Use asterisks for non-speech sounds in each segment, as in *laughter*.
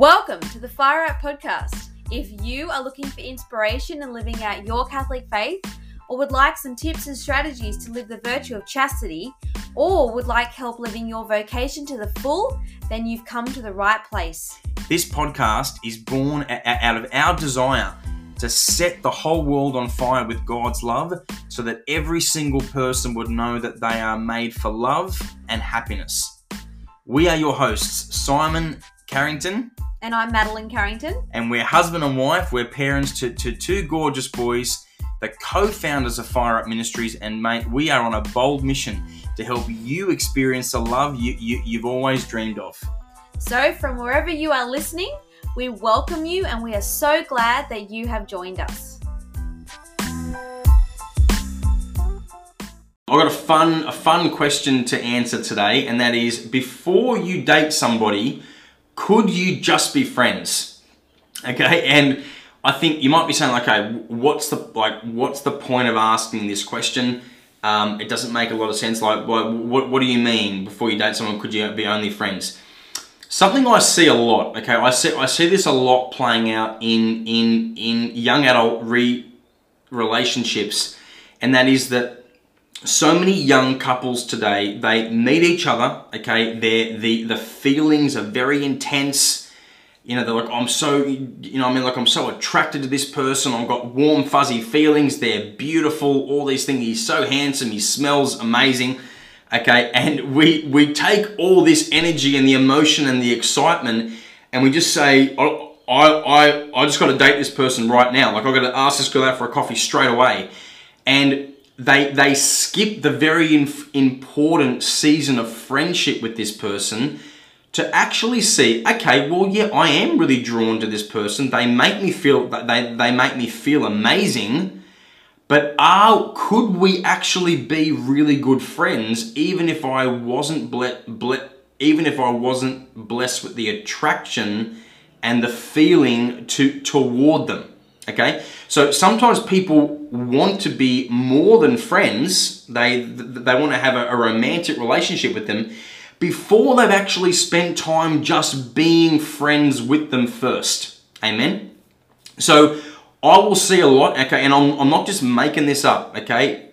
Welcome to the Fire Up Podcast. If you are looking for inspiration in living out your Catholic faith, or would like some tips and strategies to live the virtue of chastity, or would like help living your vocation to the full, then you've come to the right place. This podcast is born out of our desire to set the whole world on fire with God's love so that every single person would know that they are made for love and happiness. We are your hosts, Simon Carrington. And I'm Madeline Carrington. And we're husband and wife. We're parents to, to two gorgeous boys, the co founders of Fire Up Ministries. And mate, we are on a bold mission to help you experience the love you, you, you've always dreamed of. So, from wherever you are listening, we welcome you and we are so glad that you have joined us. I've got a fun, a fun question to answer today, and that is before you date somebody, could you just be friends? Okay, and I think you might be saying, okay, what's the like, what's the point of asking this question? Um, it doesn't make a lot of sense. Like, what, what, what do you mean before you date someone? Could you be only friends? Something I see a lot, okay, I see, I see this a lot playing out in, in, in young adult re relationships, and that is that so many young couples today, they meet each other, okay, they the, the feelings are very intense, you know, they're like, I'm so, you know, I mean, like, I'm so attracted to this person. I've got warm, fuzzy feelings. They're beautiful, all these things. He's so handsome. He smells amazing okay? And we, we take all this energy and the emotion and the excitement and we just say, I, I, I just got to date this person right now. Like I've got to ask this girl out for a coffee straight away. And they, they skip the very important season of friendship with this person to actually see, okay, well, yeah, I am really drawn to this person. They make me feel, they, they make me feel amazing but are, could we actually be really good friends even if I wasn't ble- ble- even if I wasn't blessed with the attraction and the feeling to toward them? Okay, so sometimes people want to be more than friends. They they want to have a, a romantic relationship with them before they've actually spent time just being friends with them first. Amen. So I will see a lot, okay, and I'm, I'm not just making this up, okay.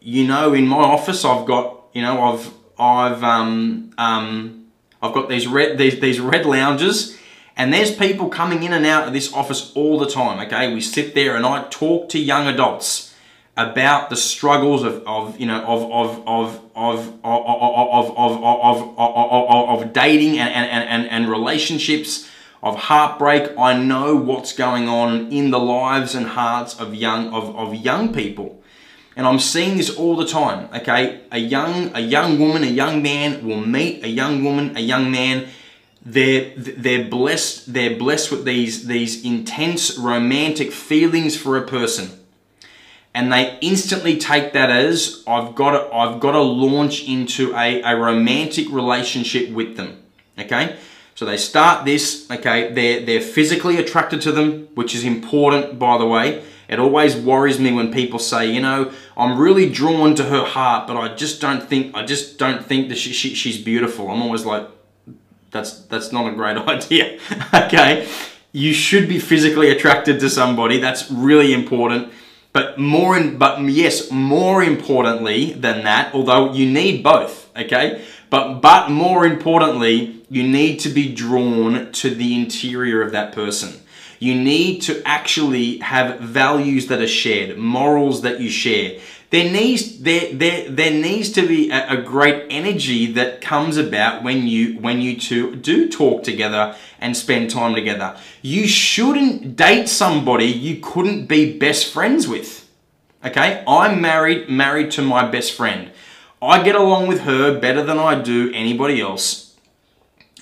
You know, in my office, I've got, you know, I've, I've, um, um, I've got these red, these, these red lounges, and there's people coming in and out of this office all the time, okay. We sit there and I talk to young adults about the struggles of, of you know, of, of, of, of, of, of, of, of, of, dating and, and, and, and relationships of heartbreak. I know what's going on in the lives and hearts of young of, of young people. And I'm seeing this all the time. Okay, a young a young woman, a young man will meet a young woman, a young man. They're they're blessed. They're blessed with these these intense romantic feelings for a person, and they instantly take that as I've got to I've got to launch into a, a romantic relationship with them. Okay, so they start this, okay, they're, they're physically attracted to them, which is important, by the way. It always worries me when people say, you know, I'm really drawn to her heart, but I just don't think, I just don't think that she, she, she's beautiful. I'm always like, that's, that's not a great *laughs* idea, okay? You should be physically attracted to somebody. That's really important. But more, in, but yes, more importantly than that, although you need both, okay? But, but more importantly, you need to be drawn to the interior of that person. You need to actually have values that are shared, morals that you share. There needs, there, there, there needs to be a, a great energy that comes about when you, when you two do talk together and spend time together. You shouldn't date somebody you couldn't be best friends with. Okay? I'm married, married to my best friend. I get along with her better than I do anybody else.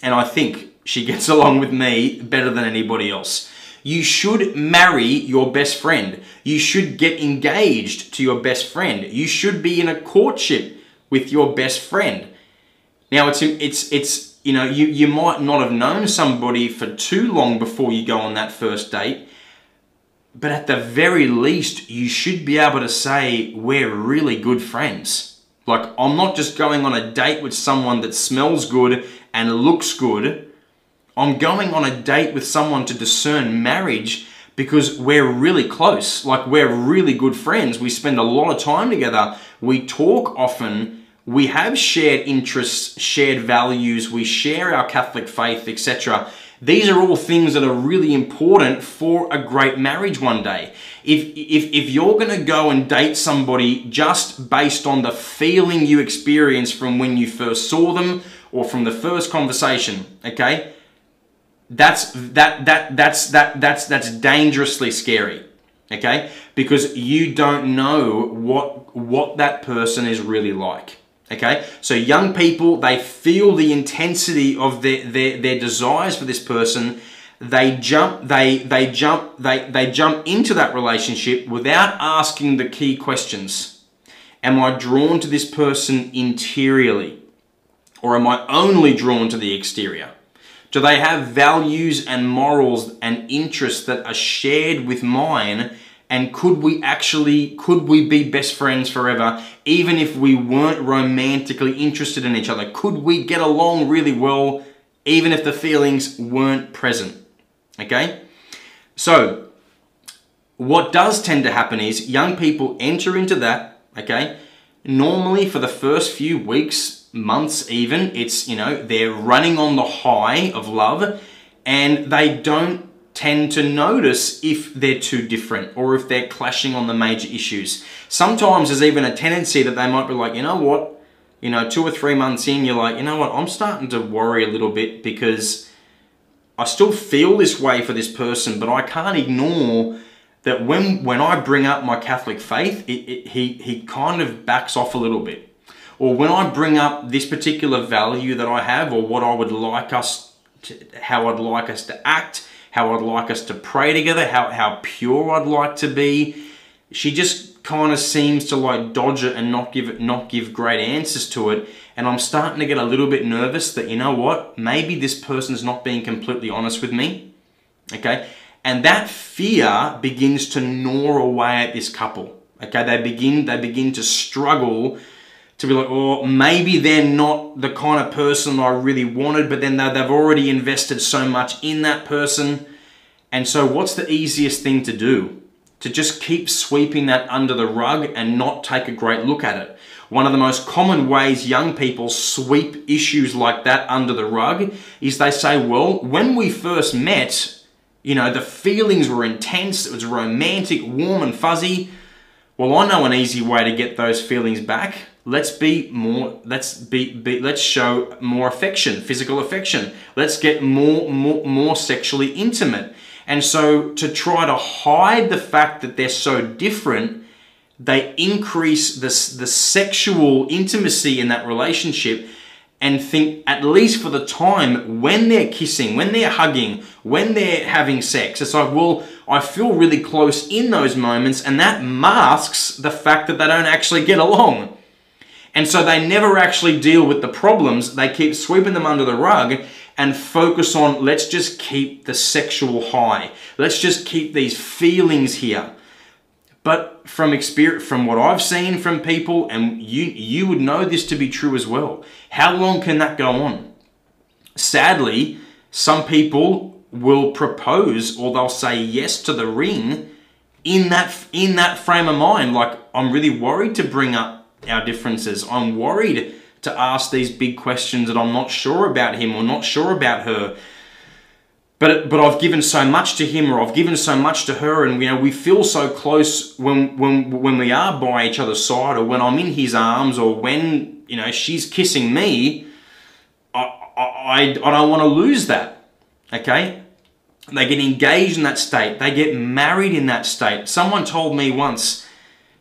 And I think she gets *laughs* along with me better than anybody else. You should marry your best friend. You should get engaged to your best friend. You should be in a courtship with your best friend. Now it's it's it's you know you you might not have known somebody for too long before you go on that first date, but at the very least you should be able to say we're really good friends. Like, I'm not just going on a date with someone that smells good and looks good. I'm going on a date with someone to discern marriage because we're really close. Like we're really good friends. We spend a lot of time together. We talk often. We have shared interests, shared values. We share our Catholic faith, etc. These are all things that are really important for a great marriage one day. If, if, if you're going to go and date somebody just based on the feeling you experienced from when you first saw them or from the first conversation, okay? That's that that that's that that's that's dangerously scary. Okay? Because you don't know what what that person is really like. Okay? So young people, they feel the intensity of their, their, their desires for this person. They jump, they they jump, they, they jump into that relationship without asking the key questions. Am I drawn to this person interiorly? Or am I only drawn to the exterior? Do they have values and morals and interests that are shared with mine? And could we actually, could we be best friends forever, even if we weren't romantically interested in each other? Could we get along really well, even if the feelings weren't present? Okay? So, what does tend to happen is young people enter into that, okay? Normally for the first few weeks, months even. It's, you know, they're running on the high of love and they don't tend to notice if they're too different or if they're clashing on the major issues. Sometimes there's even a tendency that they might be like, you know what, you know, two or three months in, you're like, you know what, I'm starting to worry a little bit because I still feel this way for this person, but I can't ignore that when when I bring up my Catholic faith, it, it, he he kind of backs off a little bit or when I bring up this particular value that I have or what I would like us to, how I'd like us to act, how I'd like us to pray together, how, how pure I'd like to be, she just kind of seems to like dodge it and not give it, not give great answers to it. And I'm starting to get a little bit nervous that, you know what, maybe this person's not being completely honest with me. Okay. And that fear begins to gnaw away at this couple. Okay. They begin, they begin to struggle to be like, oh, maybe they're not the kind of person I really wanted, but then they've already invested so much in that person. And so, what's the easiest thing to do? To just keep sweeping that under the rug and not take a great look at it. One of the most common ways young people sweep issues like that under the rug is they say, well, when we first met, you know, the feelings were intense, it was romantic, warm, and fuzzy. Well, I know an easy way to get those feelings back let's be more let's be, be let's show more affection physical affection. Let's get more more more sexually intimate. And so to try to hide the fact that they're so different they increase the, the sexual intimacy in that relationship and think at least for the time when they're kissing when they're hugging when they're having sex. It's like well i feel really close in those moments and that masks the fact that they don't actually get along and so they never actually deal with the problems. They keep sweeping them under the rug and focus on let's just keep the sexual high. Let's just keep these feelings here. But from experience, from what I've seen from people, and you you would know this to be true as well. How long can that go on? Sadly, some people will propose or they'll say yes to the ring in that in that frame of mind. Like I'm really worried to bring up our differences. I'm worried to ask these big questions that I'm not sure about him or not sure about her. But, but I've given so much to him or I've given so much to her and you know we feel so close when when when we are by each other's side or when I'm in his arms or when you know she's kissing me I, I, I don't want to lose that okay they get engaged in that state they get married in that state someone told me once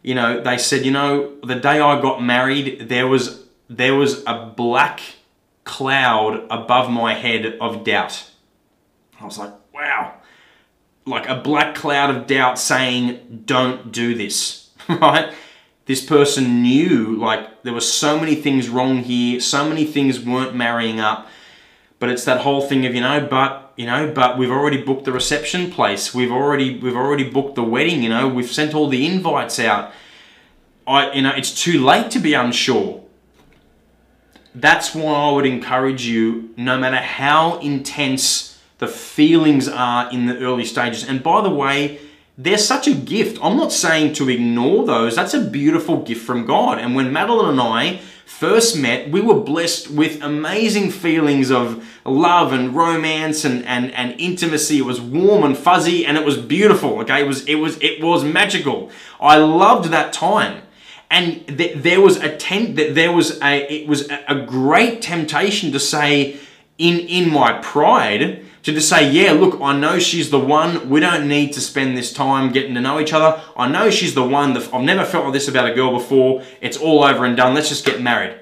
you know, they said, you know, the day I got married, there was there was a black cloud above my head of doubt. I was like, wow. Like a black cloud of doubt saying, don't do this, *laughs* right? This person knew, like, there were so many things wrong here, so many things weren't marrying up. But it's that whole thing of, you know, but you know, but we've already booked the reception place. We've already we've already booked the wedding, you know, we've sent all the invites out. I you know, it's too late to be unsure. that's why I would encourage you, no matter how intense the feelings are in the early stages. And by the way, they're such a gift. I'm not saying to ignore those. That's a beautiful gift from God. And when Madeline and I first met, we were blessed with amazing feelings of love and romance and, and, and intimacy. It was warm and fuzzy and it was beautiful. Okay. It was, it was, it was magical. I loved that time. And th- there was a tent that there was a, it was a great temptation to say in, in my pride, to just say, yeah, look, I know she's the one. We don't need to spend this time getting to know each other. I know she's the one. That I've never felt like this about a girl before. It's all over and done. Let's just get married.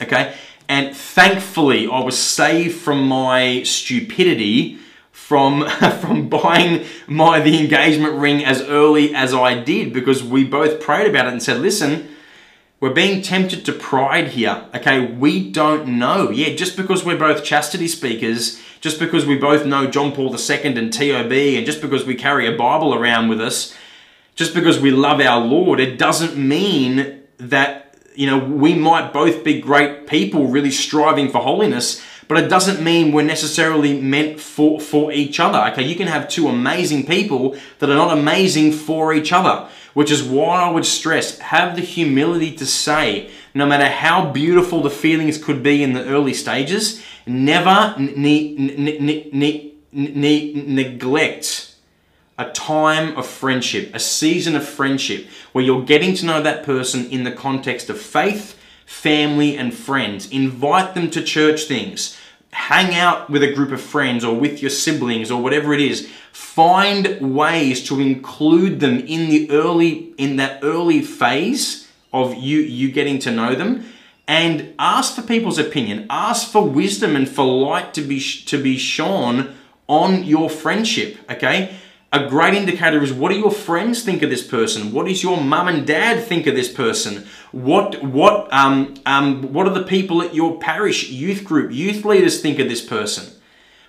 Okay? And thankfully, I was saved from my stupidity from *laughs* from buying my the engagement ring as early as I did because we both prayed about it and said, listen, we're being tempted to pride here. Okay, we don't know. Yeah, just because we're both chastity speakers, just because we both know John Paul II and TOB, and just because we carry a Bible around with us, just because we love our Lord, it doesn't mean that, you know, we might both be great people really striving for holiness, but it doesn't mean we're necessarily meant for, for each other. Okay, you can have two amazing people that are not amazing for each other, which is why I would stress have the humility to say, no matter how beautiful the feelings could be in the early stages, never ne- ne- ne- neglect a time of friendship, a season of friendship where you're getting to know that person in the context of faith, family, and friends. Invite them to church things hang out with a group of friends or with your siblings or whatever it is. Find ways to include them in the early in that early phase of you you getting to know them. And ask for people's opinion. Ask for wisdom and for light to be to be shown on your friendship okay a great indicator is what do your friends think of this person? What does your mum and dad think of this person? What what um, um, what do the people at your parish youth group, youth leaders think of this person?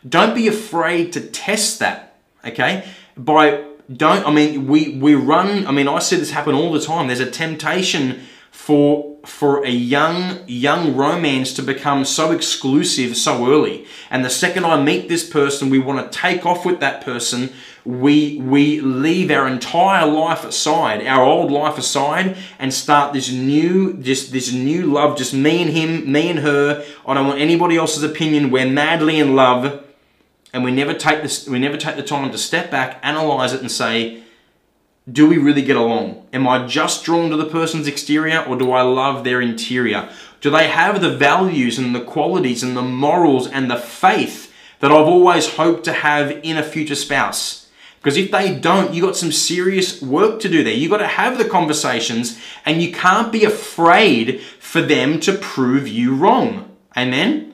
Don't be afraid to test that. Okay, by don't I mean we we run. I mean I see this happen all the time. There's a temptation for for a young young romance to become so exclusive so early and the second i meet this person we want to take off with that person we we leave our entire life aside our old life aside and start this new just this new love just me and him me and her i don't want anybody else's opinion we're madly in love and we never take this we never take the time to step back analyze it and say do we really get along? Am I just drawn to the person's exterior or do I love their interior? Do they have the values and the qualities and the morals and the faith that I've always hoped to have in a future spouse? Because if they don't, you got some serious work to do there. You got to have the conversations and you can't be afraid for them to prove you wrong. Amen?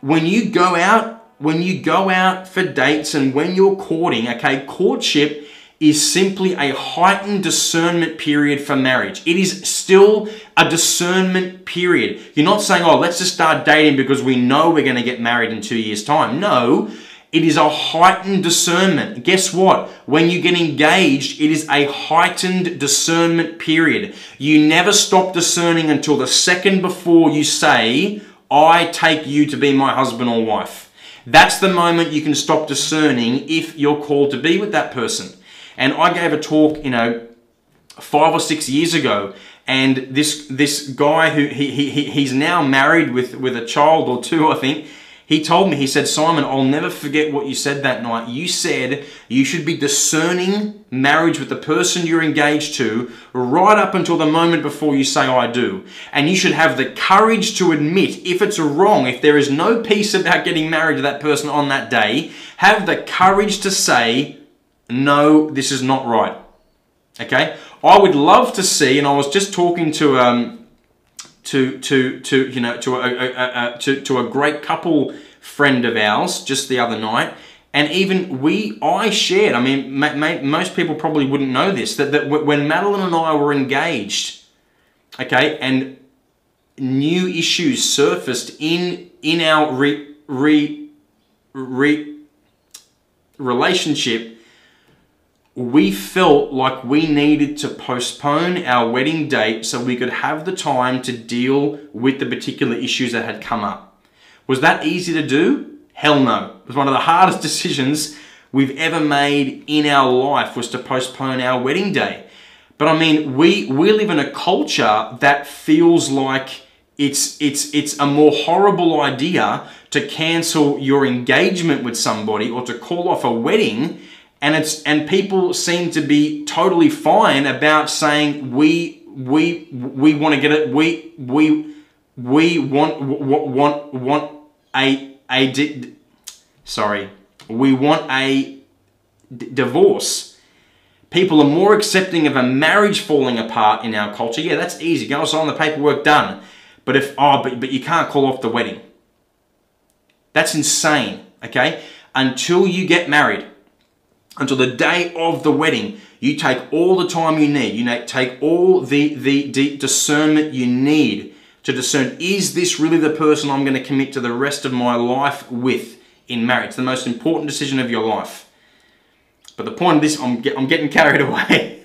When you go out, when you go out for dates and when you're courting, okay, courtship is simply a heightened discernment period for marriage. It is still a discernment period. You're not saying, oh, let's just start dating because we know we're going to get married in two years' time. No, it is a heightened discernment. Guess what? When you get engaged, it is a heightened discernment period. You never stop discerning until the second before you say, I take you to be my husband or wife. That's the moment you can stop discerning if you're called to be with that person. And I gave a talk, you know, five or six years ago, and this this guy who he, he he's now married with with a child or two, I think. He told me, he said, Simon, I'll never forget what you said that night. You said you should be discerning marriage with the person you're engaged to right up until the moment before you say, I do. And you should have the courage to admit if it's wrong, if there is no peace about getting married to that person on that day, have the courage to say, no, this is not right. Okay, I would love to see, and I was just talking to um, to to to you know to a, a, a, to to a great couple friend of ours just the other night, and even we I shared. I mean, ma- ma- most people probably wouldn't know this that that when Madeline and I were engaged, okay, and new issues surfaced in in our re re re relationship we felt like we needed to postpone our wedding date so we could have the time to deal with the particular issues that had come up. Was that easy to do? Hell no. It was one of the *laughs* hardest decisions we've ever made in our life was to postpone our wedding day. But I mean, we we live in a culture that feels like it's it's it's a more horrible idea to cancel your engagement with somebody or to call off a wedding and it's and people seem to be totally fine about saying we we we want to get it we we we want want want a a sorry we want a divorce. People are more accepting of a marriage falling apart in our culture. Yeah that's easy. Go sign the paperwork done. But if oh but, but you can't call off the wedding. That's insane okay? Until you get married until the day of the wedding. You take all the time you need. You take all the, the, the discernment you need to discern is this really the person I'm going to commit to the rest of my life with in marriage? It's the most important decision of your life. But the point of this, I'm, get, I'm getting carried *laughs* away.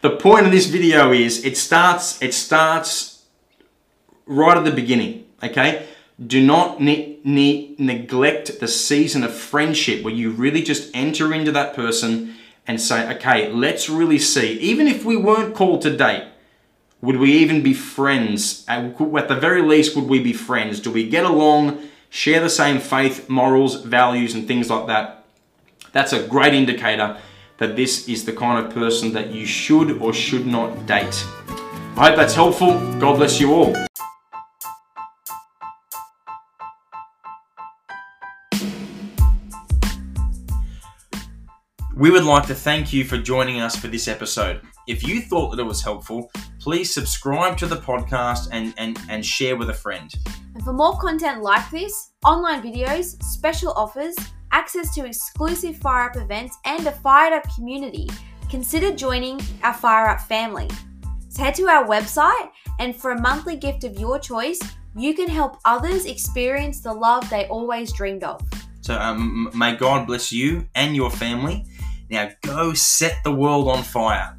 the point of this video is it starts, it starts right at the beginning, okay? Do not ne neglect the season of friendship where you really just enter into that person and say, okay, let's really see. Even if we weren't called to date, would we even be friends? At the very least, would we be friends? Do we get along, share the same faith, morals, values, and things like that? That's a great indicator that this is the kind of person that you should or should not date. I hope that's helpful. God bless you all. We would like to thank you for joining us for this episode. If you thought that it was helpful, please subscribe to the podcast and, and, and share with a friend. And for more content like this, online videos, special offers, access to exclusive Fire Up events, and a Fired Up community, consider joining our Fire Up family. So head to our website, and for a monthly gift of your choice, you can help others experience the love they always dreamed of. So um, may God bless you and your family now go set the world on fire.